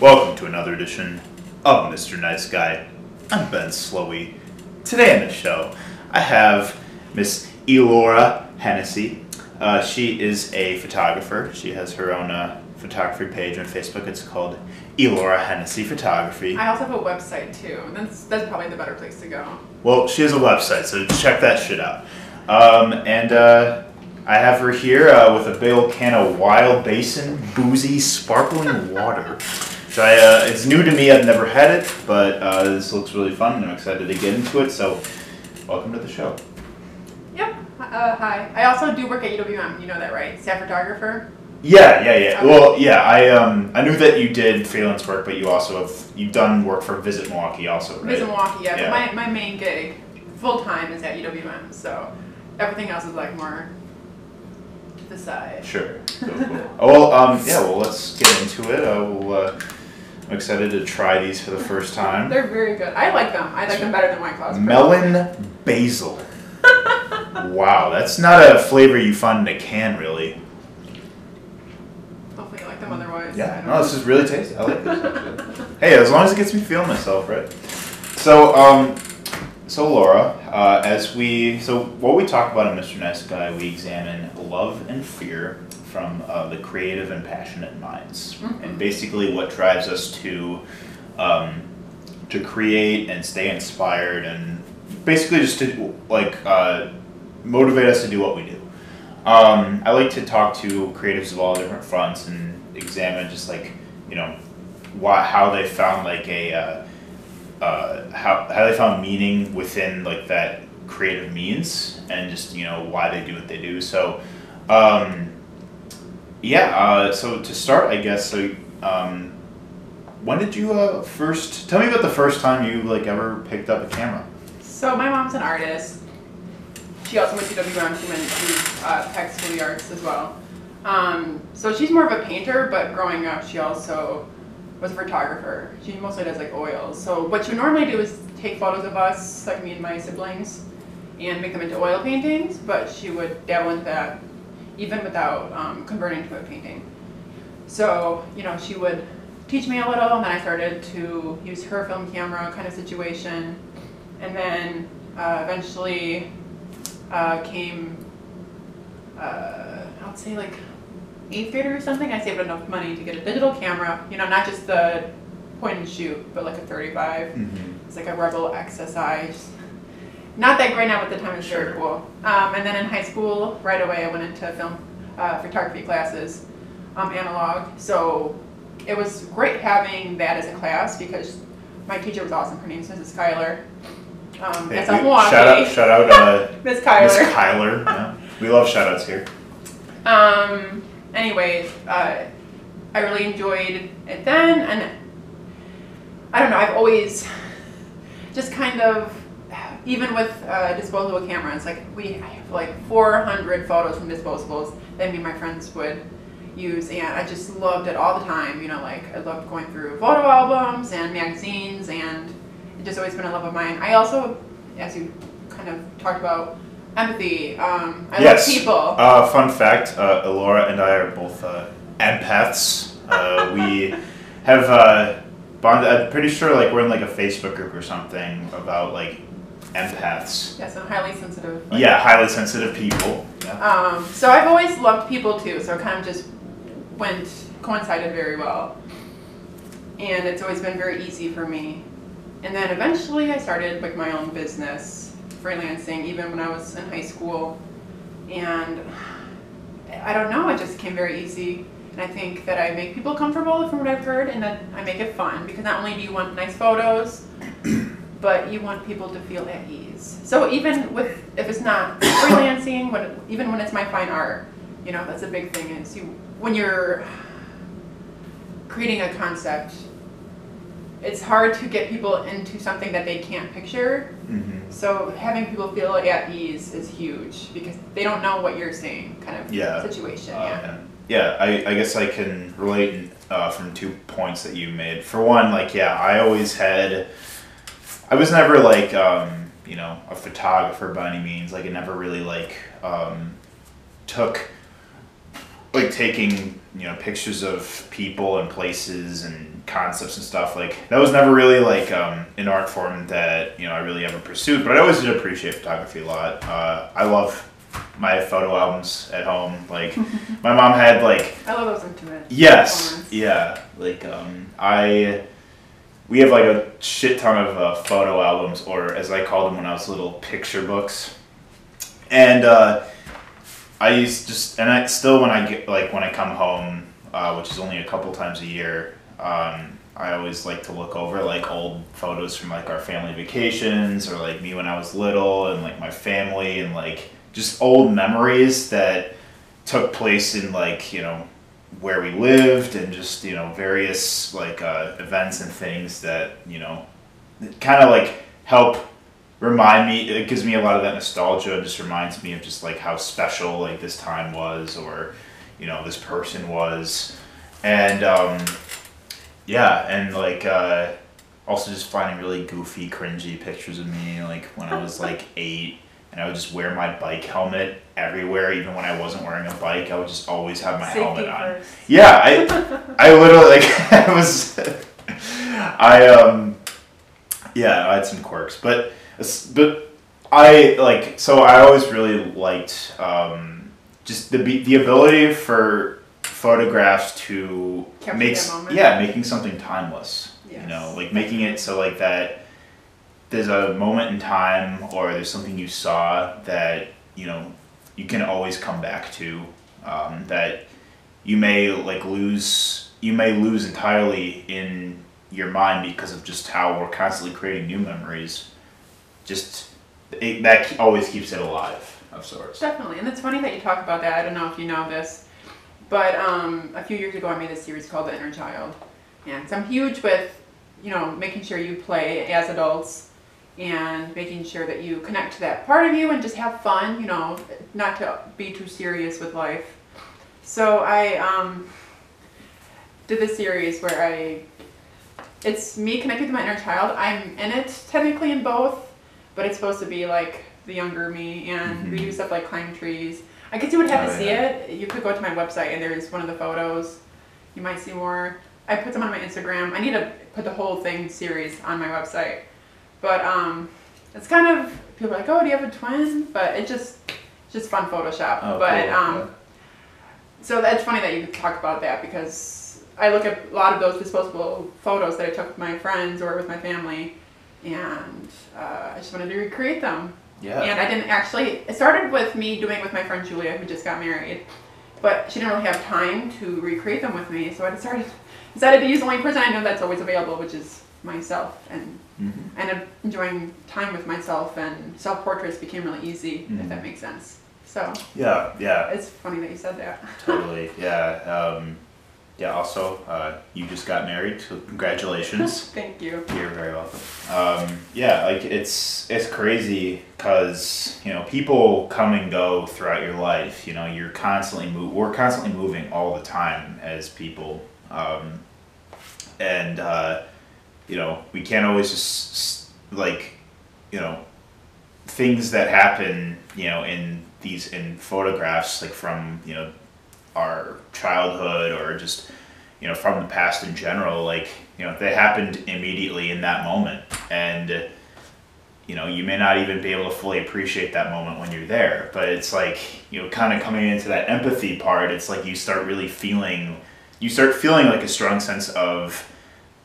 Welcome to another edition of Mr. Nice Guy. I'm Ben Slowey. Today on the show, I have Miss Elora Hennessy. Uh, she is a photographer. She has her own uh, photography page on Facebook. It's called Elora Hennessy Photography. I also have a website too. That's that's probably the better place to go. Well, she has a website, so check that shit out. Um, and uh, I have her here uh, with a big old can of Wild Basin boozy sparkling water. So I, uh, it's new to me. I've never had it, but uh, this looks really fun, and I'm excited to get into it. So, welcome to the show. Yep. Uh, hi. I also do work at UWM. You know that, right? Staff photographer. Yeah, yeah, yeah. Well, yeah. I um, I knew that you did freelance work, but you also have you've done work for Visit Milwaukee, also, right? Visit Milwaukee. Yeah. Yeah. But my, my main gig, full time, is at UWM. So everything else is like more to the side. Sure. Cool, cool. oh, well, um, yeah. Well, let's get into it. Uh, we'll, uh, I'm excited to try these for the first time. They're very good. I like them. I like them better than White Claws. Melon basil. wow, that's not a flavor you find in a can, really. Them otherwise. Yeah, no, this is really tasty. I like this. Actually. hey, as long as it gets me feeling myself, right? So, um, so Laura, uh, as we, so what we talk about in Mr. Nice Guy, we examine love and fear from uh, the creative and passionate minds, Mhm. and basically what drives us to, um, to create and stay inspired, and basically just to like uh, motivate us to do what we do. Um, I like to talk to creatives of all different fronts and examine just like you know why how they found like a uh, uh, how how they found meaning within like that creative means and just you know why they do what they do. So um, yeah, uh, so to start, I guess so. Um, when did you uh, first tell me about the first time you like ever picked up a camera? So my mom's an artist. She also went to WM. She went to uh, Peck School of the Arts as well. Um, so she's more of a painter, but growing up, she also was a photographer. She mostly does like oils. So what she normally do is take photos of us, like me and my siblings, and make them into oil paintings. But she would dabble into that even without um, converting to a painting. So you know, she would teach me a little, and then I started to use her film camera kind of situation and then uh, eventually uh, came, say like eighth grader or something. I saved enough money to get a digital camera, you know, not just the point and shoot, but like a 35. Mm-hmm. It's like a Rebel XSI. Just not that great now, but the time is Sure. very cool. Um, and then in high school, right away, I went into film uh, photography classes, um, analog. So it was great having that as a class because my teacher was awesome. Her name name's Mrs. Kyler. Um, Hey, that's we- a Milwaukee. shout out, shout out, uh, Miss Miss Kyler. Kyler. Yeah. We love shout outs here. Um, anyways, uh, I really enjoyed it then, and I don't know, I've always just kind of, even with uh, disposable cameras, like we have like 400 photos from disposables that me and my friends would use, and I just loved it all the time. You know, like I loved going through photo albums and magazines, and it just always been a love of mine. I also, as you kind of talked about, empathy. Um, I yes. love people. Uh, fun fact: uh, Elora and I are both uh, empaths. Uh, we have uh, bonded. I'm pretty sure like we're in like a Facebook group or something about like empaths. Yes, I'm highly sensitive. like- Yeah, highly sensitive people. Yeah. Um, so I've always loved people too, so it kind of just went coincided very well, and it's always been very easy for me. And then eventually, I started like my own business, freelancing, even when I was in high school, and I don't know, it just came very easy. And I think that I make people comfortable from what I've heard, and that I make it fun because not only do you want nice photos, but you want people to feel at ease. So even with if it's not freelancing, but even when it's my fine art, you know, that's a big thing. Is you when you're creating a concept, it's hard to get people into something that they can't picture. Mm-hmm. So having people feel at ease is huge because they don't know what you're saying, kind of Yeah. situation. Uh, yeah. yeah, I, I guess I can relate uh, from two points that you made. For one, like, yeah, I always had I was never like um, you know a photographer by any means. Like I never really like um, took like taking you know pictures of people and places and concepts and stuff like that was never really like um, an art form that you know I really ever pursued. But I always did appreciate photography a lot. Uh, I love my photo albums at home. Like my mom had like I love those intimate. Yes. Yeah. Like um, I, we have like a shit ton of uh, photo albums, or as I called them when I was little, picture books. And uh, I used just, and I still when I get like when I come home, uh, which is only a couple times a year, um, I always like to look over like old photos from like our family vacations or like me when I was little and like my family and like just old memories that took place in like you know where we lived and just you know various like uh, events and things that you know kind of like help remind me it gives me a lot of that nostalgia. It just reminds me of just like how special like this time was or you know this person was. And um yeah and like uh also just finding really goofy cringy pictures of me like when i was like eight and i would just wear my bike helmet everywhere even when i wasn't wearing a bike i would just always have my Safety helmet on first. yeah, I I literally like I was I um yeah, I had some quirks, but but I like so I always really liked um just the be- the ability for photographs to Capture make that s- moment. yeah, making something timeless. You know, like making it so like that there's a moment in time or there's something you saw that, you know, you can always come back to um, that you may like lose you may lose entirely in your mind because of just how we're constantly creating new memories just it, that always keeps it alive of sorts Definitely, and it's funny that you talk about that. I don't know if you know this, but um, a few years ago I made a series called The Inner Child, and so I'm huge with, you know, making sure you play as adults, and making sure that you connect to that part of you and just have fun. You know, not to be too serious with life. So I um, did this series where I, it's me connected to my inner child. I'm in it technically in both, but it's supposed to be like the younger me, and we Mhm. do stuff like climb trees. I guess you would have Oh, to see yeah. it. You could go to my website, and there's one of the photos. You might see more. I put them on my Instagram. I need to put the whole thing series on my website, but um, it's kind of people are like, oh, do you have a twin? But it just just fun Photoshop. Oh, but cool. um, so that's funny that you talk about that because I look at a lot of those disposable photos that I took with my friends or with my family, and uh, I just wanted to recreate them. Yeah And I didn't actually. It started with me doing it with my friend Julia, who just got married, but she didn't really have time to recreate them with me. So I decided decided to use the only person I know that's always available, which is myself. And Mhm. I ended up enjoying time with myself, and self portraits became really easy, Mhm. if that makes sense. So yeah yeah it's funny that you said that. totally yeah um, yeah also uh, you just got married so congratulations Thank you. You're very welcome. Um, yeah, like it's it's crazy because you know people come and go throughout your life. You know, you're constantly move. We're constantly moving all the time as people, um, and uh, you know we can't always just like you know things that happen. You know, in these in photographs, like from you know our childhood or just you know from the past in general like you know they happened immediately in that moment and you know you may not even be able to fully appreciate that moment when you're there but it's like you know kind of coming into that empathy part it's like you start really feeling you start feeling like a strong sense of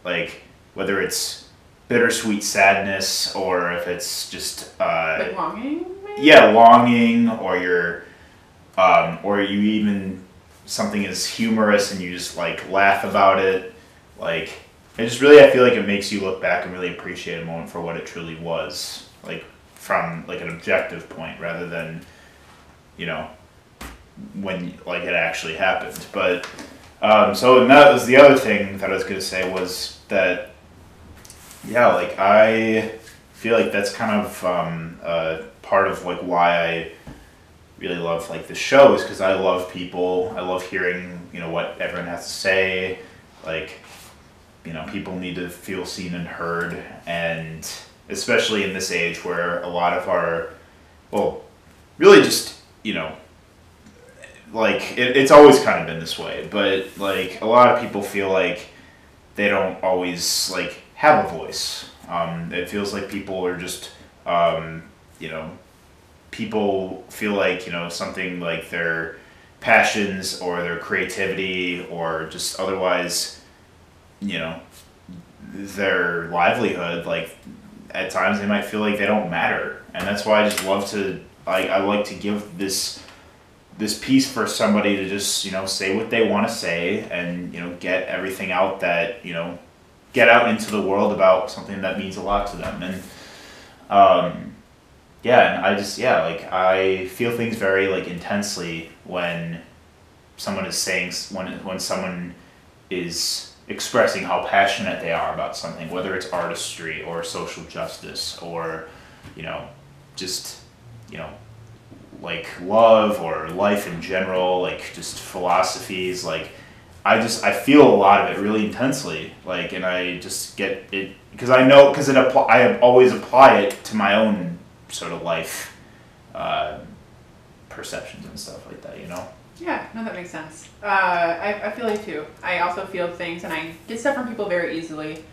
like whether it's bittersweet sadness or if it's just uh, Like longing. maybe? yeah longing or you're um, or you even something is humorous and you just like laugh about it like it just really i feel like it makes you look back and really appreciate a moment for what it truly was like from like an objective point rather than you know when like it actually happened. But um, so and that was the other thing that i was to say was that yeah like i feel like that's kind of um, uh, part of like why I really love like the show is because I love people. I love hearing you know what everyone has to say. Like you know, people need to feel seen and heard, and especially in this age where a lot of our, well, really just you know, like it, it's always kind of been this way, but like a lot of people feel like they don't always like have a voice. Um, it feels like people are just, um, you know, people feel like you know something like their passions or their creativity or just otherwise, you know, their livelihood. Like at times they might feel like they don't matter, and that's why I just love to. I, I like to give this this piece for somebody to just you know say what they want to say and you know get everything out that you know get out into the world about something that means a lot to them and um, yeah and i just yeah like i feel things very like intensely when someone is saying when when someone is expressing how passionate they are about something whether it's artistry or social justice or you know just you know like love or life in general, like just philosophies, like I just I feel a lot of it really intensely, like, and I just get it because I know because it apply I always apply it to my own sort of life uh, perceptions and stuff like that, you know. Yeah, no, that makes sense. Uh, I, I feel it too. I also feel things, and I get stuff from people very easily.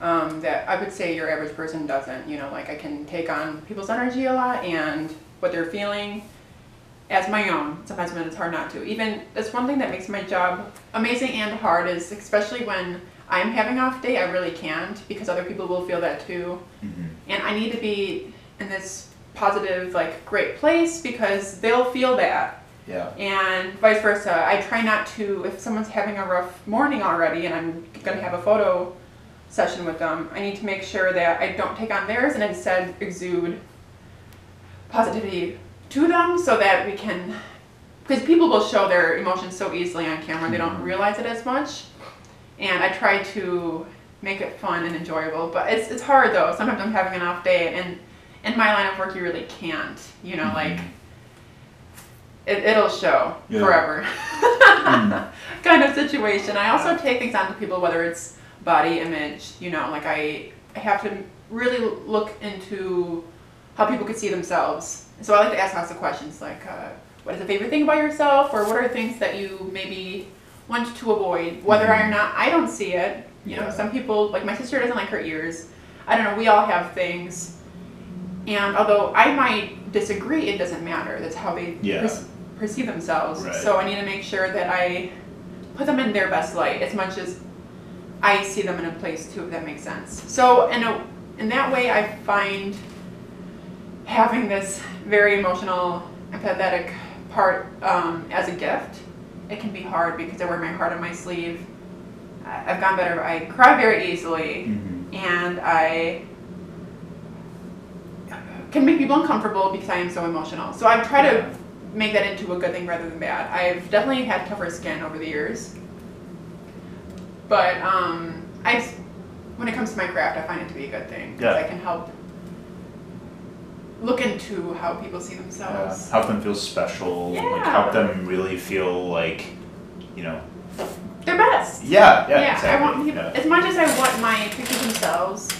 Um, that I would say your average person doesn't. You know, like I can take on people's energy a lot and what they're feeling as my own. Sometimes when it's hard not to. Even that's one thing that makes my job amazing and hard is especially when I'm having off day, I really can't because other people will feel that too. Mm-hmm. And I need to be in this positive, like great place because they'll feel that. Yeah. And vice versa. I try not to if someone's having a rough morning already and I'm gonna have a photo session with them, I need to make sure that I don't take on theirs and instead exude positivity to them so that we can because people will show their emotions so easily on camera they don't mm-hmm. realize it as much and i try to make it fun and enjoyable but it's, it's hard though sometimes i'm having an off day and in my line of work you really can't you know mm-hmm. like it, it'll show yeah. forever mm. kind of situation i also take things onto people whether it's body image you know like i i have to really look into how people could see themselves so I like to ask lots of questions like, uh, what is the favorite thing about yourself, or what are things that you maybe want to avoid, whether mm-hmm. or not I don't see it. You yeah. know, some people, like my sister doesn't like her ears. I don't know, we all have things. And although I might disagree, it doesn't matter. That's how they yeah. per- perceive themselves. Right. So I need to make sure that I put them in their best light as much as I see them in a place too, if that makes sense. So in, a, in that way, I find having this very emotional, empathetic part um, as a gift, it can be hard because I wear my heart on my sleeve. I've gotten better. I cry very easily, mm-hmm. and I can make people uncomfortable because I am so emotional. So I try to make that into a good thing rather than bad. I've definitely had tougher skin over the years, but um, I, when it comes to my craft, I find it to be a good thing because yeah. I can help look into how people see themselves. Yeah, help them feel special. Yeah. Like help them really feel like, you know. Their best. Yeah, yeah. Yeah, exactly. I want people, yeah. as much as I want my pictures themselves,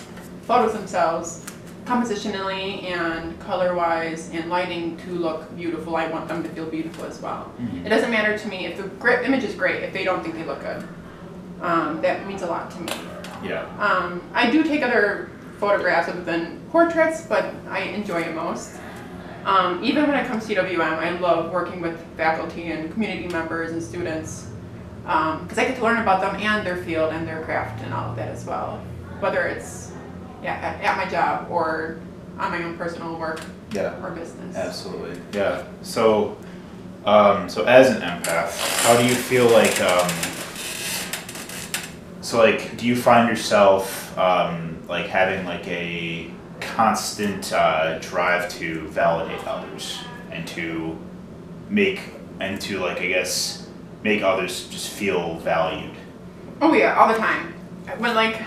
photos themselves, compositionally and color wise and lighting to look beautiful. I want them to feel beautiful as well. Mm-hmm. It doesn't matter to me if the image is great if they don't think they look good. Um, that means a lot to me. Yeah. Um, I do take other photographs other than portraits, but I enjoy it most. Um, even when it comes to UWM, I love working with faculty and community members and students because um, I get to learn about them and their field and their craft and all of that as well. Whether it's yeah at, at my job or on my own personal work yeah. or business. Absolutely, yeah. So, um, so as an empath, how do you feel like? Um, so, like, do you find yourself um, like having like a constant uh, drive to validate others and to make and to like I guess make others just feel valued. Oh yeah, all the time. When like,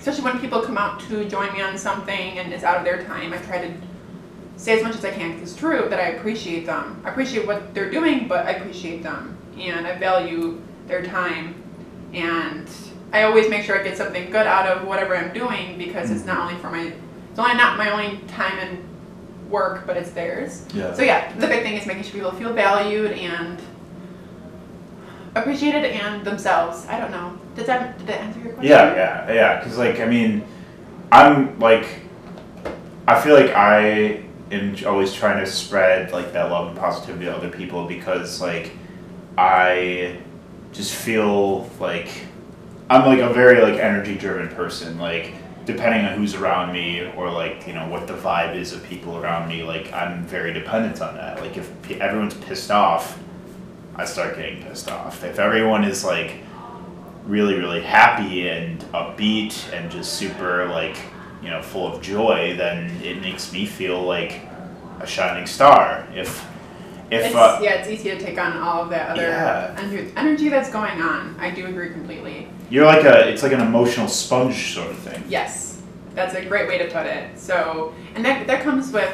especially when people come out to join me on something and it's out of their time, I try to say as much as I can because it's true that I appreciate them. I appreciate what they're doing, but I appreciate them and I value their time and I always make sure I get something good out of whatever I'm doing because it's not only for my it's only not my only time and work, but it's theirs. Yeah. So yeah, the big thing is making sure people feel valued and appreciated and themselves. I don't know. Did that did that answer your question? Yeah, yeah, yeah. Because like, I mean, I'm like, I feel like I am always trying to spread like that love and positivity to other people because like, I just feel like I'm like a very like energy driven person. Like, depending on who's around me or like you know what the vibe is of people around me, like I'm very dependent on that. Like if everyone's pissed off, I start getting pissed off. If everyone is like really really happy and upbeat and just super like you know full of joy then it makes me feel like a shining star if if It's, uh, yeah, it's easy to take on all of that other Yeah. energy, energy that's going on. I do agree completely. you're like a it's like an emotional sponge sort of thing Yes, that's a great way to put it. So, and that that comes with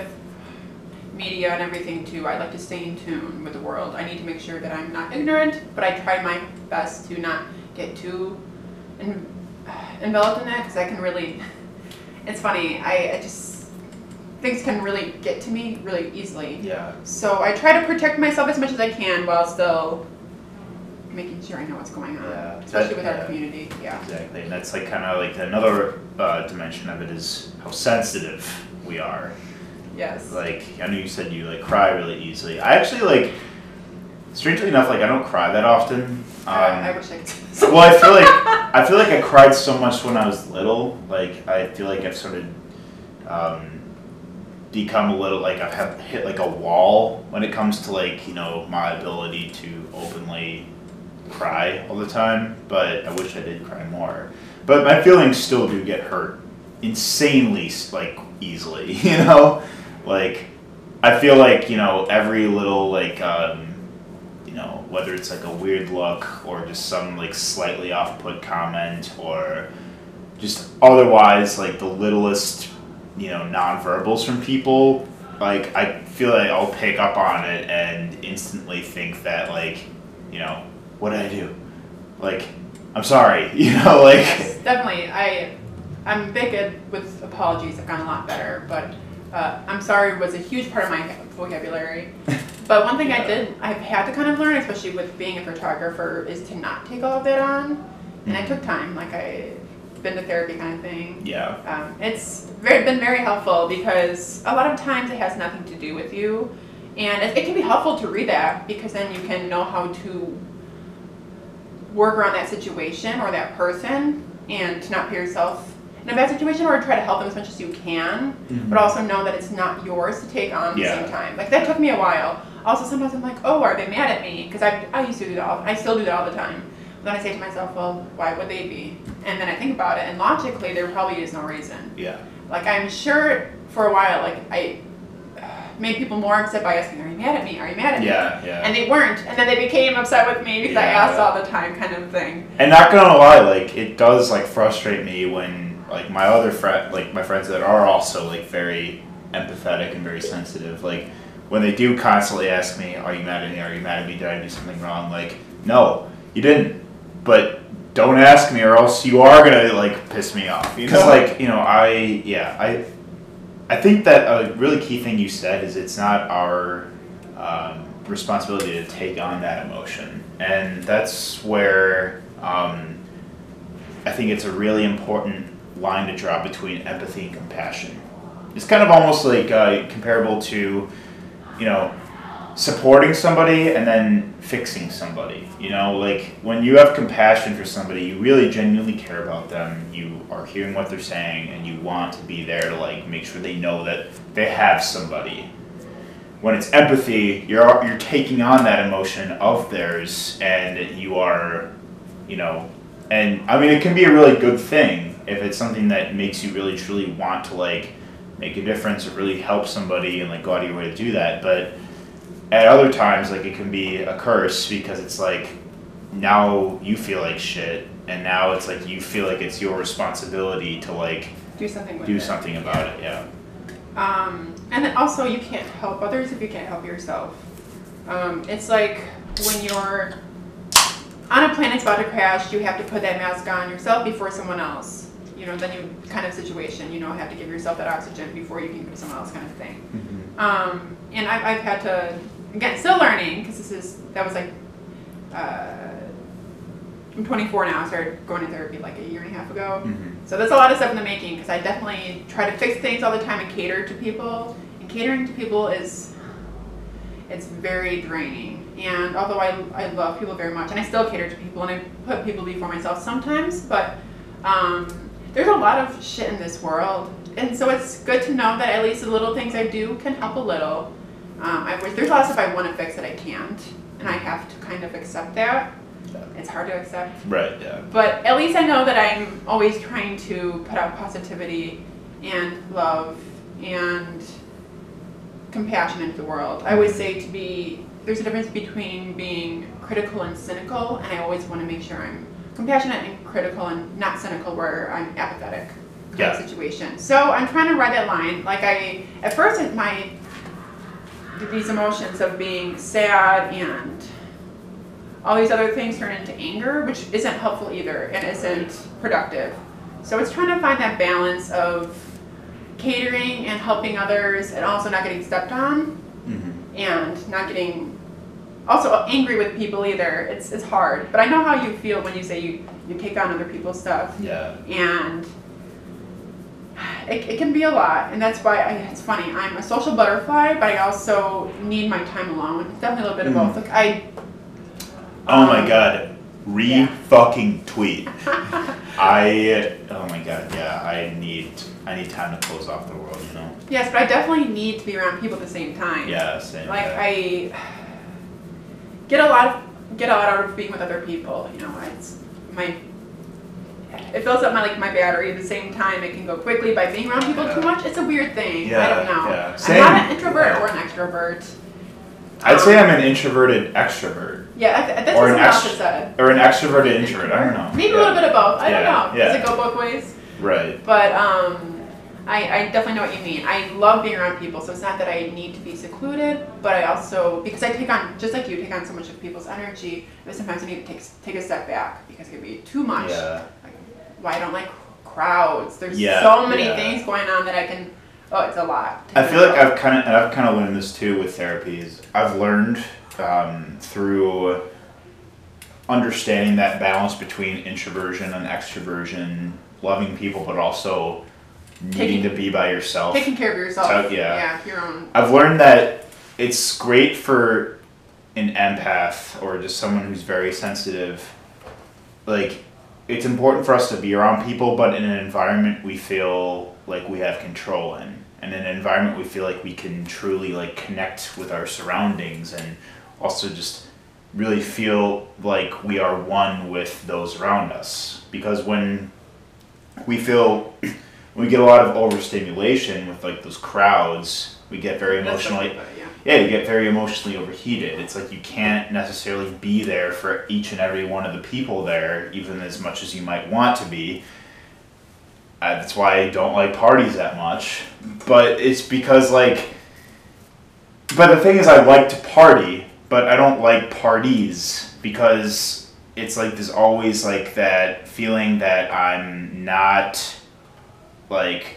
media and everything too. I like to stay in tune with the world. I need to make sure that I'm not ignorant, but I try my best to not get too en- enveloped in that because I can really. It's funny. I, I just things can really get to me really easily. yeah So I try to protect myself as much as I can while still making sure I know what's going on, Yeah. especially That- with yeah. our community. Yeah. exactly and that's like kind of like another uh, dimension of it is how sensitive we are Yes. like i know you said you like cry really easily i actually like strangely enough like i don't cry that often um, I, I wish I could. well, I feel like I feel like I cried so much when I was little. Like I feel like I've sort of um, become a little like I've hit like a wall when it comes to like you know my ability to openly cry all the time. But I wish I did cry more. But my feelings still do get hurt insanely like easily. You know, like I feel like you know every little like. Um, know, whether it's like a weird look or just some like slightly off put comment or just otherwise like the littlest, you know, nonverbals from people, like I feel like I'll pick up on it and instantly think that like, you know, what did I do? Like, I'm sorry, you know, like Yes, definitely. I, I'm big at with apologies. I've gotten a lot better, but uh, I'm sorry was a huge part of my vocabulary. But one thing I did, I've had to kind of learn, especially with being a photographer, is to not take all of that on. And I took time, like I've been to therapy kind of thing. yeah. Um, it's very, been very helpful because a lot of times it has nothing to do with you. And it, it can be helpful to read that because then you can know how to work around that situation or that person and to not put yourself in a bad situation or try to help them as much as you can, but also know that it's not yours to take on at the same time. Like that took me a while. Also, sometimes I'm like, oh, are they mad at me? Because I, I used to do that. All, I still do that all the time. Then I say to myself, well, why would they be? And then I think about it, and logically, there probably is no reason. Yeah. Like I'm sure for a while, like I made people more upset by asking, "Are you mad at me? Are you mad at me?" Yeah, yeah. And they weren't, and then they became upset with me because I Yeah. asked all the time, kind of thing. And not gonna lie, like it does like frustrate me when like my other friend, like my friends that are also like very empathetic and very sensitive, like when they do constantly ask me, "Are you mad at me? Are you mad at me? Did I do something wrong?" Like, no, you didn't. But don't ask me, or else you are gonna like piss me off. Because like you know, I yeah, I I think that a really key thing you said is it's not our um, responsibility to take on that emotion, and that's where um, I think it's a really important line to draw between empathy and compassion. It's kind of almost like uh, comparable to, you know, supporting somebody and then fixing somebody. You know, like when you have compassion for somebody, you really genuinely care about them. You are hearing what they're saying and you want to be there to like make sure they know that they have somebody. When it's empathy, you're you're taking on that emotion of theirs and you are, you know, and I mean it can be a really good thing if it's something that makes you really truly want to like make a difference or really help somebody and like go out of your way to do that, but at other times like it can be a curse because it's like now you feel like shit and now it's like you feel like it's your responsibility to like Do something do it. something about it yeah Um, and then also, you can't help others if you can't help yourself. Um, it's like when you're on a plane that's about to crash, you have to put that mask on yourself before someone else. You know, then you kind of situation, you know, have to give yourself that oxygen before you can give someone else kind of thing. Mhm. Um, and I've, I've had to, again, still learning, because this is, that was like, uh, I'm 24 now, I started going to therapy like a year and a half ago. Mhm. So that's a lot of stuff in the making, because I definitely try to fix things all the time and cater to people. And catering to people is, it's very draining. And although I, I love people very much, and I still cater to people, and I put people before myself sometimes, but um, there's a lot of shit in this world. And so it's good to know that at least the little things I do can help a little. Um, I wish there's a lot of stuff I want to fix that I can't, and I have to kind of accept that. It's hard to accept, Right. Yeah. but at least I know that I'm always trying to put out positivity and love and compassion into the world. I always say to be there's a difference between being critical and cynical, and I always want to make sure I'm compassionate and critical and not cynical where I'm apathetic Yeah. situation. So I'm trying to ride that line. Like I at first my these emotions of being sad and all these other things turn into anger, which isn't helpful either and isn't productive. So it's trying to find that balance of catering and helping others and also not getting stepped on Mhm. and not getting also angry with people either. It's it's hard. But I know how you feel when you say you, you take on other people's stuff Yeah. and it, it can be a lot and that's why I, it's funny i'm a social butterfly but i also need my time alone it's definitely a little bit of Mm. both like i Oh my um, god. Re yeah. fucking tweet. I oh my god, yeah, I need I need time to close off the world, you know? yes but i definitely need to be around people at the same time Yeah, same. like yeah. i get a lot of get a lot out of being with other people you know it's my it fills up my like my battery at the same time it can go quickly by being around people too much it's a weird thing i don't know yeah. i'm not an introvert Yeah. or an extrovert I'd say um, I'm an introverted extrovert. yeah that's Or what an someone ext- has said Or an extroverted introvert, I don't know. Maybe Yeah. a little bit of both. I Yeah, don't know. yeah. Does it go both ways? Right. But um, I, I definitely know what you mean. I love being around people, so it's not that I need to be secluded, but I also because I take on just like you take on so much of people's energy, but sometimes I need to take take a step back because it can be too much. Yeah. Like, why I don't like crowds. There's Yeah, so many yeah. things going on that I can. Oh, it's a lot. I feel like I've kind of, and I've kind of learned this too with therapies. I've learned um, through understanding that balance between introversion and extroversion, loving people, but also needing Taking- to be by yourself. taking care of yourself. So, yeah. Yeah, your own. I've learned that it's great for an empath or just someone who's very sensitive. Like, it's important for us to be around people, but in an environment we feel like we have control in, and in an environment we feel like we can truly like connect with our surroundings, and also just really feel like we are one with those around us. Because when we feel we get a lot of overstimulation with like those crowds, we get very emotionally yeah, you get very emotionally overheated. It's like you can't necessarily be there for each and every one of the people there, even as much as you might want to be. Uh, that's why I don't like parties that much. But it's because, like, but the thing is, I like to party, but I don't like parties because it's like there's always like that feeling that I'm not like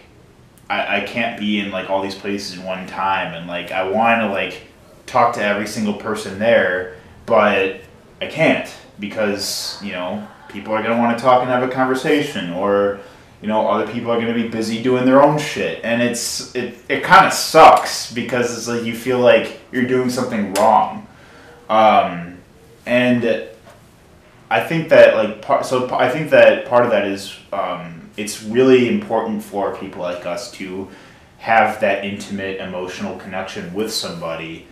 I, I can't be in like all these places in one time and like I want to like talk to every single person there but I can't because you know people are going to want to talk and have a conversation or you know other people are going to be busy doing their own shit and it's it, it kind of sucks because it's like you feel like you're doing something wrong. Um, and I think that like part so I think that part of that is um, it's really important for people like us to have that intimate emotional connection with somebody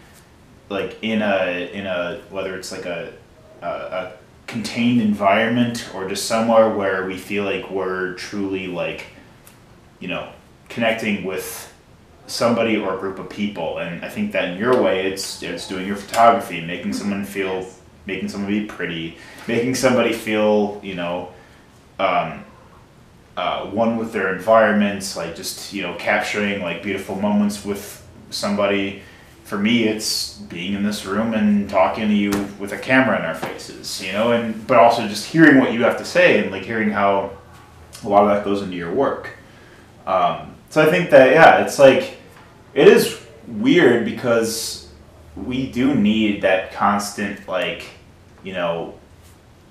like in a in a whether it's like a a, a contained environment or just somewhere where we feel like we're truly like you know connecting with somebody or a group of people. And I think that in your way it's it's doing your photography making someone feel making someone be pretty making somebody feel you know um, uh, one with their environments like just you know capturing like beautiful moments with somebody for me it's being in this room and talking to you with a camera in our faces you know and but also just hearing what you have to say and like hearing how a lot of that goes into your work. Um, so I think that yeah, it's like it is weird because we do need that constant like you know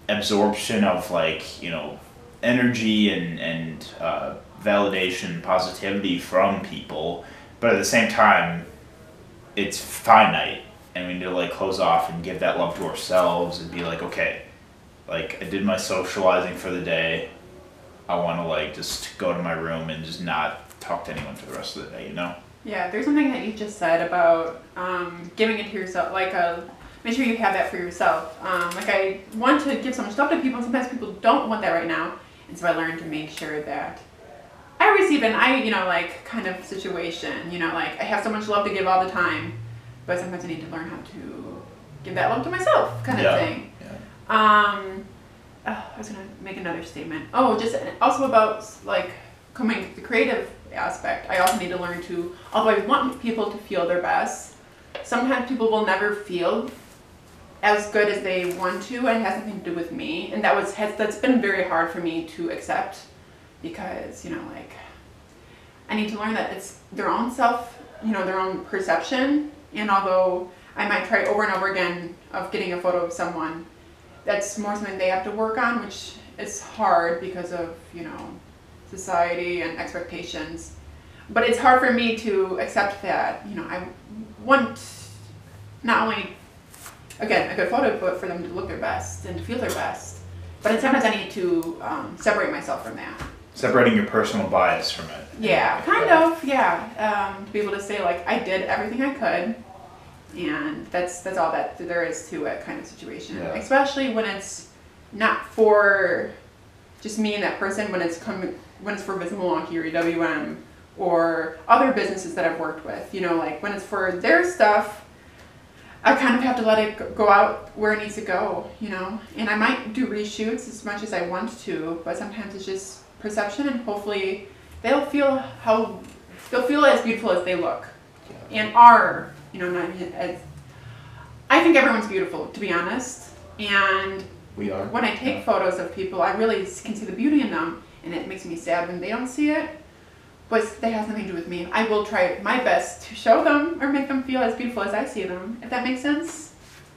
absorption of like you know energy and and uh, validation positivity from people but at the same time it's finite and we need to like close off and give that love to ourselves and be like okay like i did my socializing for the day. I want to like just go to my room and just not talk to anyone for the rest of the day you know? Yeah, there's something that you just said about um, giving it to yourself, like a, make sure you have that for yourself. Um, like I want to give so much stuff to people, sometimes people don't want that right now, and so I learned to make sure that I receive an I, you know, like kind of situation. You know, like I have so much love to give all the time, but sometimes I need to learn how to give that love to myself, kind of Yeah. thing. yeah Um, oh, I was gonna make another statement. Oh, just also about like coming the creative aspect. I also need to learn to, although I want people to feel their best, sometimes people will never feel as good as they want to, and it has nothing to do with me. And that was has, that's been very hard for me to accept because you know like I need to learn that it's their own self, you know, their own perception. And although I might try over and over again of getting a photo of someone, that's more something they have to work on, which is hard because of, you know, society and expectations. But it's hard for me to accept that, you know, I want not only, again, a good photo, but for them to look their best and to feel their best. But sometimes I need to um, separate myself from that. separating your personal bias from it Yeah, kind of. Yeah, um, to be able to say like I did everything I could, and that's that's all that there is to it, kind of situation. Yeah. Especially when it's not for just me and that person. When it's come when it's for Visit Milwaukee or UWM or other businesses that I've worked with. You know, like when it's for their stuff. I kind of have to let it go- out where it needs to go, you know. And I might do reshoots as much as I want to, but sometimes it's just perception, and hopefully they'll feel how they'll feel as beautiful as they look. And are you know not as i think everyone's beautiful to be honest. And we are. when i take photos of people i really can see the beauty in them and it makes me sad when they don't see it but that has nothing to do with me i will try my best to show them or make them feel as beautiful as i see them if that makes sense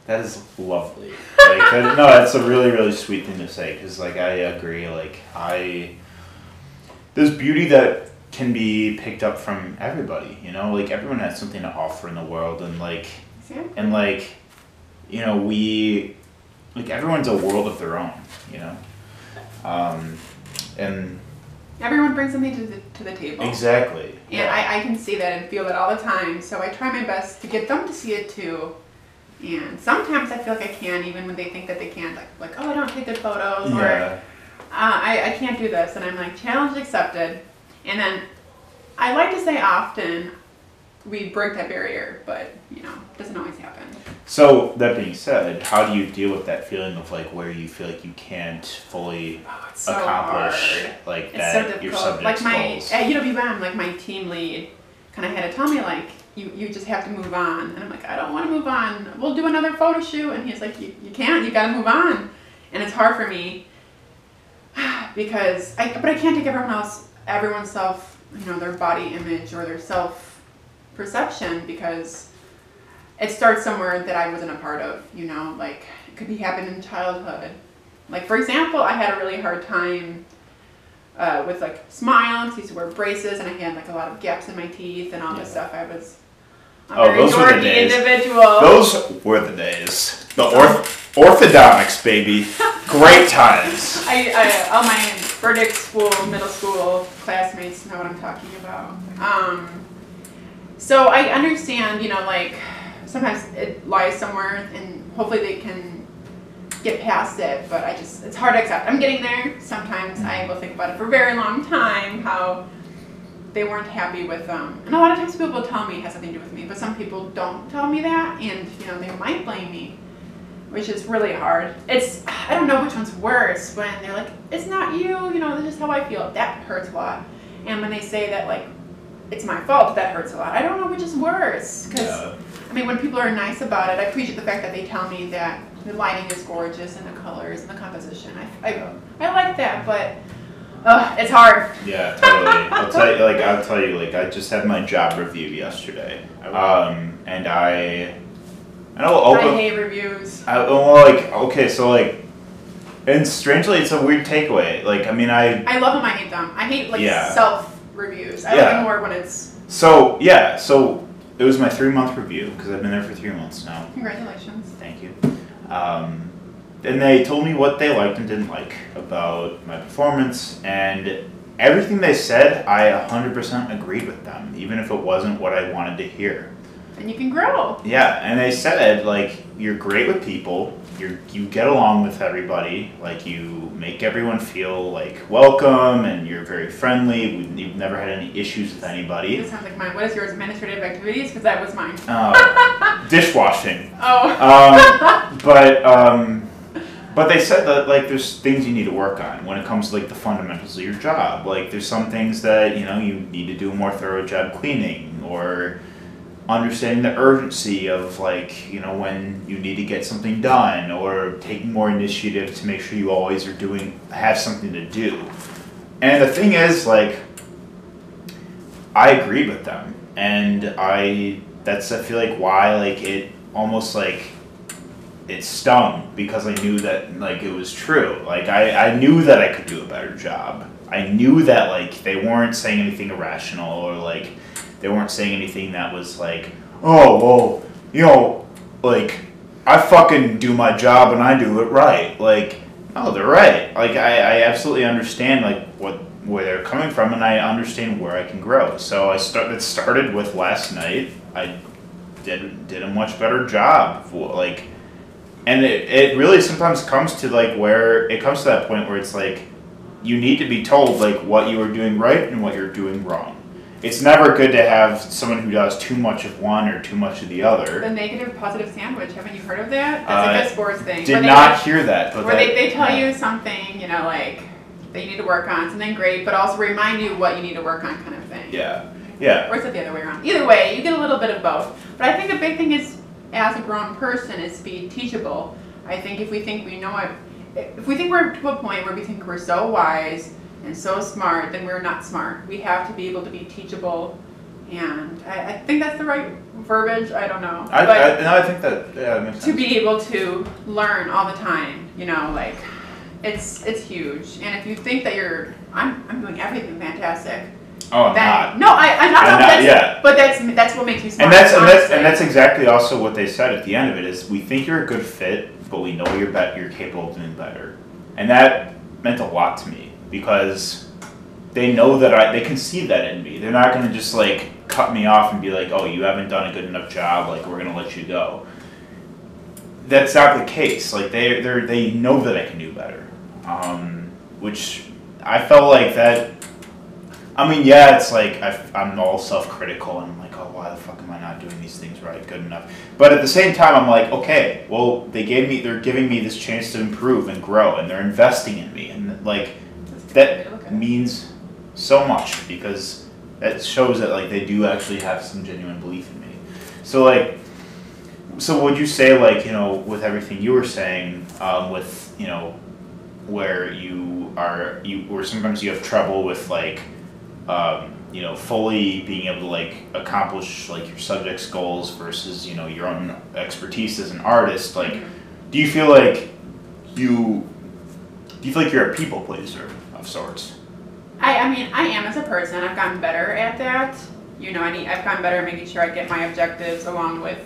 That is lovely. Like, that- no, that's a really, really sweet thing to say because, like, I agree. Like, I there's beauty that can be picked up from everybody. You know, like everyone has something to offer in the world, and like, See? and like, you know, we like everyone's a world of their own. You know, um, and everyone brings something to the, to the table exactly. And I, I can see that and feel that all the time. So I try my best to get them to see it too. And sometimes I feel like I can, even when they think that they can't. Like, like oh, I don't take good photos, or uh, I, I can't do this. And I'm like, challenge accepted. And then I like to say often we break that barrier, but you know, it doesn't always happen. So that being said, how do you deal with that feeling of like where you feel like you can't fully Oh, so accomplish hard. like It's that so your subject's Like my goals? Eh, at UWM, like my team lead, kind of had to tell me like, you you just have to move on. And I'm like, I don't want to move on. We'll do another photo shoot. And he's like, you you can't. You got to move on. And it's hard for me because I but I can't take everyone else everyone's self you know their body image or their self perception because it starts somewhere that I wasn't a part of. You know, like it could be happened in childhood. Like for example, I had a really hard time uh, with like smiles. I used to wear braces, and I had like a lot of gaps in my teeth and all this stuff. I was a Oh, very those were the dorky days. individual. Those were the days. The orth- orthodontics, baby. Great times. I, I all my verdict school, middle school classmates know what I'm talking about. Um, so I understand, you know, like sometimes it lies somewhere, and hopefully they can get past it. But I just, it's hard to accept. I'm getting there. Sometimes I will think about it for a very long time how they weren't happy with them. And a lot of times people will tell me it has something to do with me, but some people don't tell me that, and you know they might blame me which is really hard. It's I don't know which one's worse when they're like, "It's not you," you know, this is how I feel. That hurts a lot. And when they say that like, "It's my fault," that hurts a lot. I don't know which is worse because Yeah. I mean, when people are nice about it, I appreciate the fact that they tell me that the lighting is gorgeous and the colors and the composition. I I, I like that, but Ugh, it's hard. Yeah, totally. I'll tell you, like, I'll tell you, like, I just had my job review yesterday, um, and I, I know, I hate reviews. I, well, like, okay, so like, and strangely, it's a weird takeaway. Like, I mean, I, I love them. I hate them. I hate like Yeah. self reviews. I Yeah. like more when it's so yeah, so it was my three month review because I've been there for three months now. congratulations. Thank you. Um, and they told me what they liked and didn't like about my performance, and everything they said, I 100% agreed with them, even if it wasn't what I wanted to hear. And you can grow. Yeah, and they said like you're great with people, you you get along with everybody, like you make everyone feel like welcome, and you're very friendly. We, you've never had any issues with anybody. This sounds like mine. What is yours? Administrative activities? Because that was mine. Uh, dishwashing. Oh. um, but um, but they said that like there's things you need to work on when it comes to like the fundamentals of your job. Like there's some things that you know you need to do a more thorough job cleaning or understanding the urgency of like you know when you need to get something done or taking more initiative to make sure you always are doing have something to do. And the thing is like I agreed with them and I that's I feel like why like it almost like it stung because I knew that like it was true. Like I, I knew that I could do a better job. I knew that like they weren't saying anything irrational or like they weren't saying anything that was like, oh well, you know, like I fucking do my job and I do it right. Like, no, they're right. Like I, I absolutely understand like what where they're coming from and I understand where I can grow. So I start it started with last night. I did did a much better job. Like and it, it really sometimes comes to like where it comes to that point where it's like you need to be told like what you are doing right and what you're doing wrong. It's never good to have someone who does too much of one or too much of the other. The negative positive sandwich. Haven't you heard of that? That's like Uh, a sports thing. Did not like- hear that, where that, they, they tell yeah. you something, you know, like that you need to work on, something great, but also remind you what you need to work on, kind of thing. Yeah, yeah, Or is it the other way around? Either way, you get a little bit of both. But I think the big thing is, as a grown person, is to be teachable. I think if we think we know it, if we think we're to a point where we think we're so wise and so smart, then we're not smart. We have to be able to be teachable, and I, I think that's the right verbiage. I don't know, I, but I, no, I think that yeah, makes to sense. be able to learn all the time, you know, like it's it's huge. And if you think that you're, I'm I'm doing everything fantastic. oh, I'm not. No, I, I'm not. I'm not, that's, yeah. But that's that's what makes you smart. And that's and that's and that's exactly also what they said at the end of it is we think you're a good fit, but we know you're bet you're capable of doing better, and that meant a lot to me because they know that I they can see that in me. They're not gonna just like cut me off and be like, oh, you haven't done a good enough job, like we're gonna let you go. That's not the case. Like they they they know that I can do better, um, which I felt like that I mean, yeah, it's like I, am all self-critical and I'm like, oh, why the fuck am I not doing these things right, good enough? But at the same time, I'm like, okay, well, they gave me, they're giving me this chance to improve and grow, and they're investing in me, and like That's a good way to look that at means so much because that shows that like they do actually have some genuine belief in me. So like, so would you say like you know with everything you were saying, um, with you know where you are you where sometimes you have trouble with like um, you know fully being able to like accomplish like your subject's goals versus you know your own expertise as an artist like Mhm. do you feel like you do you feel like you're a people pleaser of sorts I, I mean, I am as a person. I've gotten better at that. You know, I need. I've gotten better at making sure I get my objectives along with,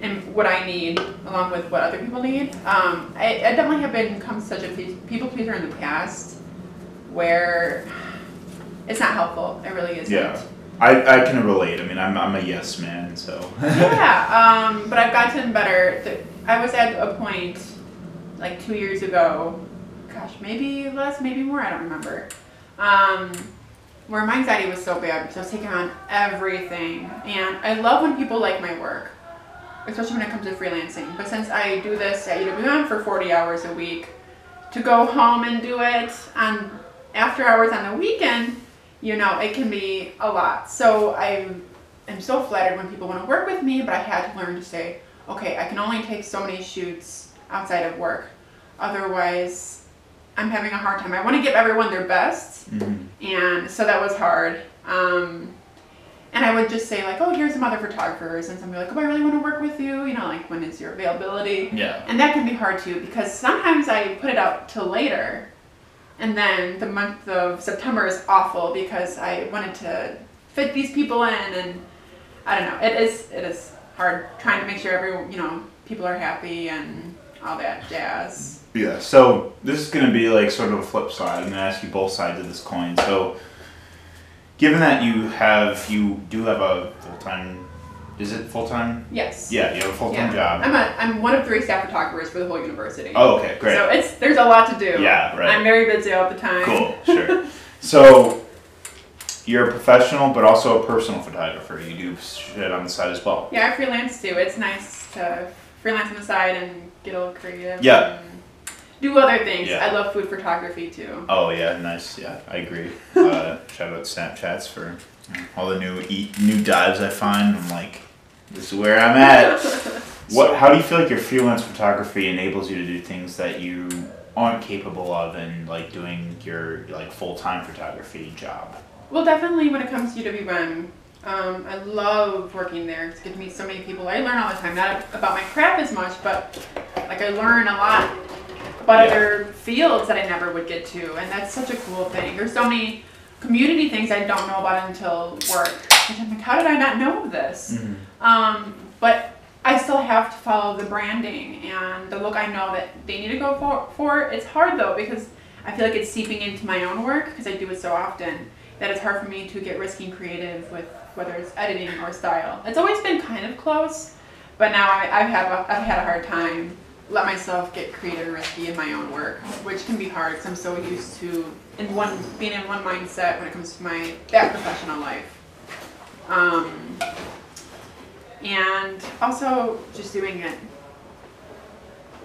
and what I need along with what other people need. Um, I, I definitely have become such a people pleaser in the past, where it's not helpful. It really isn't. Yeah. I, I can relate i mean i'm, I'm a yes man so yeah, um, but I've gotten better. I was at a point like two years ago, gosh, maybe less, maybe more, I don't remember, um, where my anxiety was so bad because I was taking on everything. And I love when people like my work, especially when it comes to freelancing. But since I do this at UWM for 40 hours a week, to go home and do it on after hours on the weekend, you know, it can be a lot. So I am so flattered when people want to work with me, but I had to learn to say, okay, I can only take so many shoots outside of work. Otherwise, I'm having a hard time. I want to give everyone their best, Mhm. and so that was hard. Um, and I would just say like, oh, here's some other photographers, and somebody like, oh, I really want to work with you. You know, like when is your availability? Yeah. And that can be hard too because sometimes I put it out till later, and then the month of September is awful because I wanted to fit these people in, and I don't know. It is it is hard trying to make sure every you know people are happy and all that jazz. Yeah. So this is going to be like sort of a flip side. I'm going to ask you both sides of this coin. So, given that you have you do have a full time, is it full time? Yes. Yeah, you have a full time Yeah. job. I'm a I'm one of three staff photographers for the whole university. Oh, okay, great. So it's there's a lot to do. Yeah, right. I'm very busy all the time. Cool, sure. So, you're a professional, but also a personal photographer. You do shit on the side as well. Yeah, I freelance too. It's nice to freelance on the side and get a little creative. Yeah. and Do other things. Yeah. I love food photography too. Oh yeah, nice. Yeah, I agree. Uh, shout out Snapchats for all the new eat new dives I find. I'm like, this is where I'm at. What? How do you feel like your freelance photography enables you to do things that you aren't capable of in like doing your like full time photography job? Well, definitely when it comes to UWM, um, I love working there. It's good to meet so many people. I learn all the time, not about my craft as much, but like I learn a lot about Yeah. other fields that I never would get to, and that's such a cool thing. There's so many community things I don't know about until work. And I'm like, how did I not know this? Um, but I still have to follow the branding and the look I know that they need to go for. for. It's hard though because I feel like it's seeping into my own work because I do it so often that it's hard for me to get risky and creative with whether it's editing or style. It's always been kind of close, but now I, I've had a, I've had a hard time let myself get creative and risky in my own work, which can be hard because I'm so used to in one being in one mindset when it comes to my that professional life. Um, and also just doing it.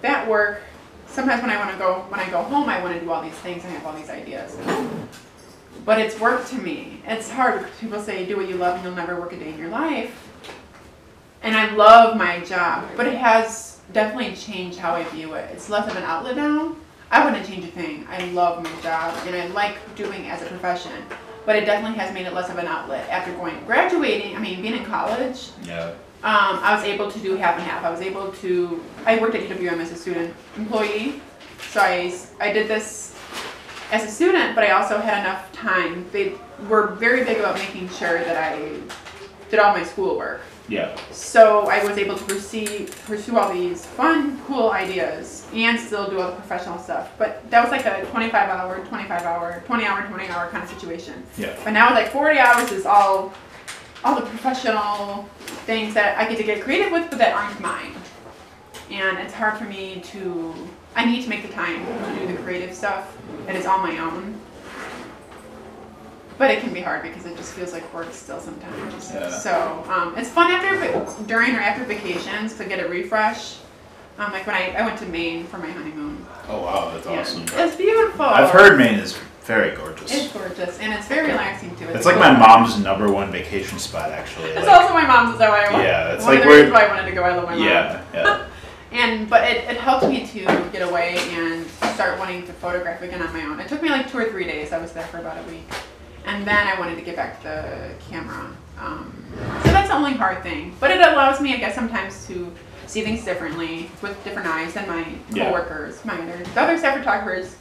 That work. Sometimes when I want to go, when I go home, I want to do all these things. I have all these ideas. But it's work to me. It's hard. People say do what you love and you'll never work a day in your life. And I love my job, but it has definitely changed how I view it. It's less of an outlet now. I wouldn't change a thing. I love my job and I like doing it as a profession. But it definitely has made it less of an outlet. After going graduating, I mean being in college, Yeah. um, I was able to do half and half. I was able to. I worked at UWM as a student employee, so I, I did this as a student, but I also had enough time. They were very big about making sure that I did all my schoolwork. Yeah. So I was able to pursue pursue all these fun, cool ideas and still do all the professional stuff. But that was like a 25 hour, 25 hour, 20 hour, 20 hour kind of situation. Yeah. But now like 40 hours is all all the professional things that I get to get creative with, but that aren't mine. And it's hard for me to. I need to make the time to do the creative stuff that is on my own. But it can be hard because it just feels like work still sometimes. Yeah. So um, it's fun after during or after vacations to get a refresh. Um, like when I, I went to Maine for my honeymoon. Oh wow, that's Yeah. awesome. It's beautiful. I've heard Maine is very gorgeous. It's gorgeous and it's very relaxing too. It's like my mom's number one vacation spot, actually. It's Like, also my mom's. Is that why I? Yeah, it's one like of the where- reasons why I wanted to go. I love my mom. yeah, yeah. And but it, it helped me to get away and start wanting to photograph again on my own. It took me like two or three days. I was there for about a week, and then I wanted to get back to the camera. Um, so that's the only hard thing. But it allows me, I guess, sometimes to see things differently with different eyes than my Yeah. coworkers, my other the other staff photographers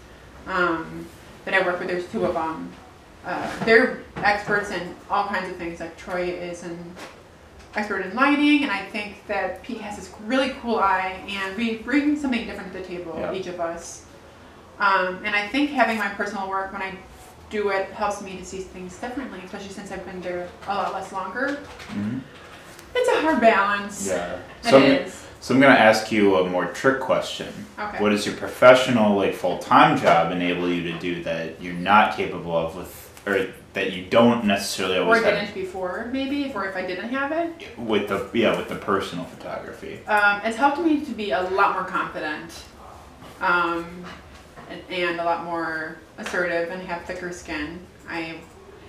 um, that I work with. There's two of them. Uh, they're experts in all kinds of things. Like Troy is an expert in lighting, and I think that Pete has this really cool eye, and we bring something different to the table, Yeah. each of us. Um, and I think having my personal work when I do it helps me to see things differently, especially since I've been there a lot less longer. Mhm. It's a hard balance. Yeah. It So I'm, is. so I'm gonna ask you a more trick question. Okay. What does your professional, like full time job, enable you to do that you're not capable of with, or that you don't necessarily or always have didn't before, maybe, or if I didn't have it. with the yeah with the personal photography? Um, it's helped me to be a lot more confident um, and, and a lot more assertive and have thicker skin. I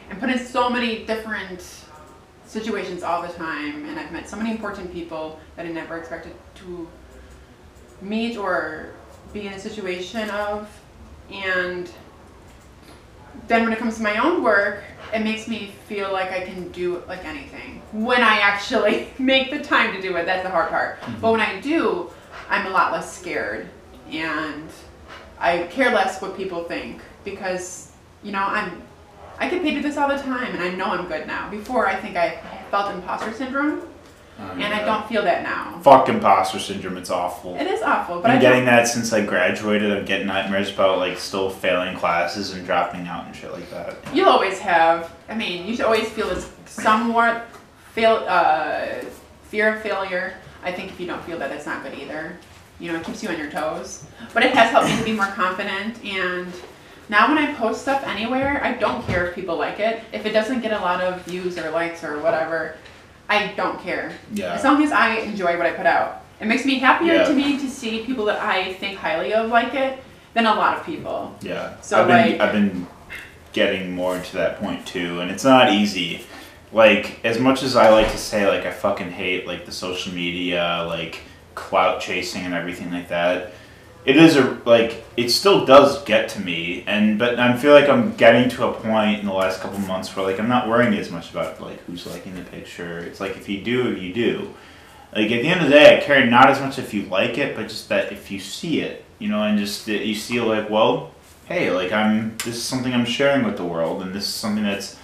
am put in so many different situations all the time, and I've met so many important people that I never expected to meet or be in a situation of. And then when it comes to my own work, it makes me feel like I can do like anything. When I actually make the time to do it, that's the hard part. Mm-hmm. But when I do, I'm a lot less scared and I care less what people think because you know I'm I get paid to do this all the time and I know I'm good now. Before I think I felt imposter syndrome and I don't feel that now. Fuck imposter syndrome. It's awful. It is awful, but I'm getting that since I graduated. I'm getting nightmares about like still failing classes and dropping out and shit like that. you'll always have. I mean, you should always feel this somewhat fail uh, fear of failure. I think if you don't feel that, it's not good either. You know, it keeps you on your toes. But it has helped me to be more confident. And now when I post stuff anywhere, I don't care if people like it. If it doesn't get a lot of views or likes or whatever, I don't care. Yeah. As long as I enjoy what I put out. It makes me happier Yeah. to me to see people that I think highly of like it than a lot of people. Yeah. So, I've been like- I've been getting more into that point too, and it's not easy. Like as much as I like to say like I fucking hate like the social media like clout chasing and everything like that. It is a like it still does get to me, and but I feel like I'm getting to a point in the last couple months where like I'm not worrying as much about like who's liking the picture. It's like if you do, you do. Like at the end of the day, I care not as much if you like it, but just that if you see it, you know, and just that you see like, well, hey, like I'm this is something I'm sharing with the world, and this is something that's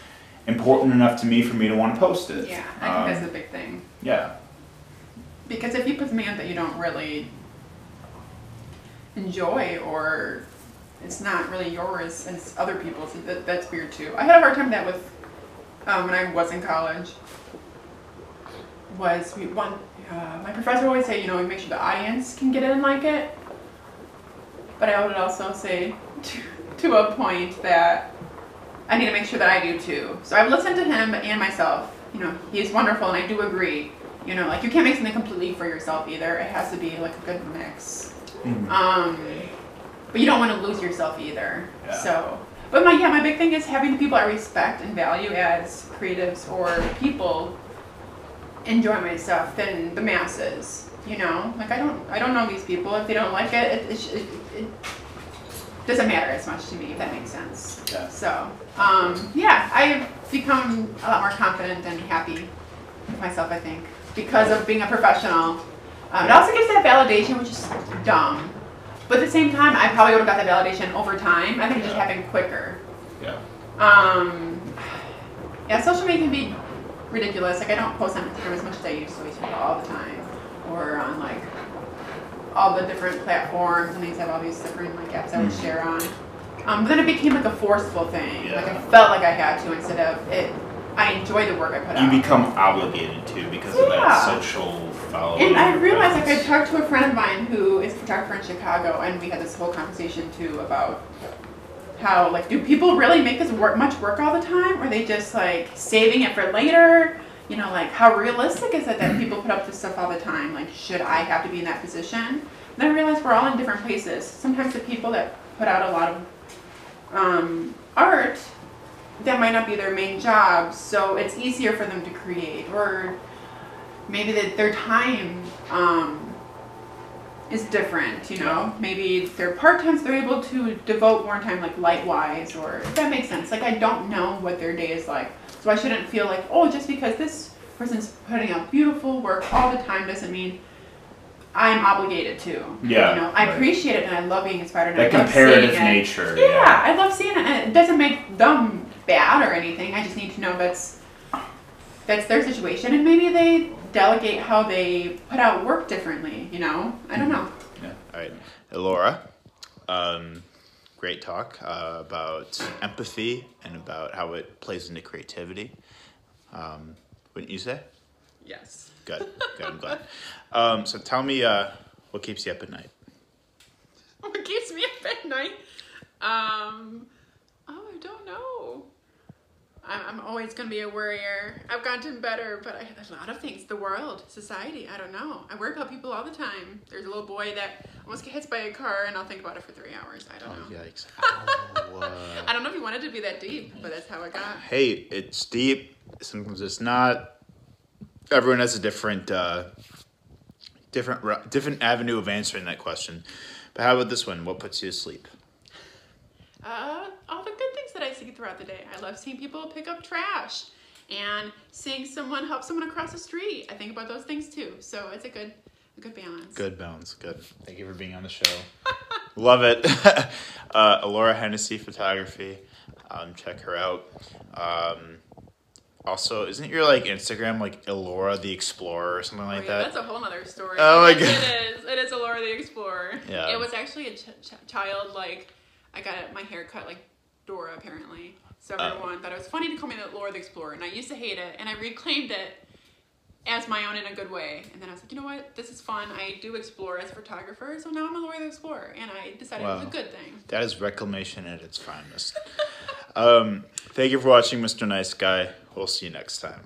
important enough to me for me to want to post it. Yeah, I think Um, that's the big thing. yeah, Because if you put something out that you don't really enjoy or it's not really yours and it's other people's, that, that's weird too. I had a hard time that with um, when I was in college. Was we one uh, my professor always say you know make sure the audience can get in and like it, but I would also say to, to a point that I need to make sure that I do too. So I've listened to him and myself. You know, he's wonderful, and I do agree. You know, like you can't make something completely for yourself either. It has to be like a good mix. Mhm. Um, but you don't want to lose yourself either. Yeah. So, but my yeah, my big thing is having the people I respect and value as creatives or people enjoy my stuff than the masses. You know, like I don't I don't know these people. If they don't like it, it, it, it, it doesn't matter as much to me. If that makes sense. Yeah. So, um, yeah, I've become a lot more confident and happy with myself, I think, because of being a professional. Um, it also gives that validation, which is dumb. But at the same time, I probably would have got that validation over time. I think it just happened quicker. yeah, Um, yeah, social media can be ridiculous. Like I don't post on Instagram as much as I used to. To all the time, or on like all the different platforms, and to have all these different like apps I would Mhm. share on. Um, but then it became like a forceful thing. Yeah. Like I felt like I had to instead of it. I enjoy the work I put you out. You become obligated to because of that social following. And I or realized, like, I talked to a friend of mine who is a photographer in Chicago, and we had this whole conversation too about how, like, do people really make this work much work all the time, or are they just like saving it for later? You know, like, how realistic is it that people put up this stuff all the time? Like, should I have to be in that position? Then I realized we're all in different places. Sometimes the people that put out a lot of um, art that might not be their main job, so it's easier for them to create, or maybe that their time um, is different. You know, maybe they're part times they're able to devote more time, like light wise, or if that makes sense. Like I don't know what their day is like, so I shouldn't feel like oh, just because this person's putting out beautiful work all the time doesn't mean. I'm obligated to. Yeah, You know, I right. appreciate it and I love being inspired and that comparative nature. Yeah, I love seeing it, and it doesn't make them bad or anything. I just need to know that's that's their situation, and maybe they delegate how they put out work differently. You know, I don't know. Yeah. All right, Laura. Um, great talk uh, about empathy and about how it plays into creativity. Um, wouldn't you say? Yes. Good. Good. I'm glad. Um, so tell me, uh, what keeps you up at night? What keeps me up at night? Um, oh, I don't know. I'm, I'm always gonna be a worrier. I've gotten better, but I, a lot of things. The world, society. I don't know. I worry about people all the time. There's a little boy that almost gets hit by a car, and I'll think about it for three hours. I don't know. yikes! Ow, uh, I don't know if you wanted to be that deep, but that's how I got. hey, it's deep. Sometimes it's not. Everyone has a different, uh, different, different avenue of answering that question. But how about this one? What puts you to sleep? uh, all the good things that I see throughout the day. I love seeing people pick up trash and seeing someone help someone across the street. I think about those things too. So it's a good, a good balance. Good balance. Good. Thank you for being on the show. Love it. uh, Alora Hennessy Photography. Um, check her out. Um, also, isn't your like Instagram like Elora the Explorer or something like Oh, yeah, that? That's a whole nother story. Oh my Yes, God. It is. It is Alora the Explorer. Yeah. It was actually a ch- ch- child, like, I got my hair cut like Dora, apparently. So Oh. everyone thought it was funny to call me the Laura the Explorer. And I used to hate it. And I reclaimed it as my own in a good way. And then I was like, you know what? This is fun. I do explore as a photographer. So now I'm a Laura the Explorer. And I decided it was a good thing. That is reclamation at its finest. um, thank you for watching, Mr. Nice Guy. We'll see you next time.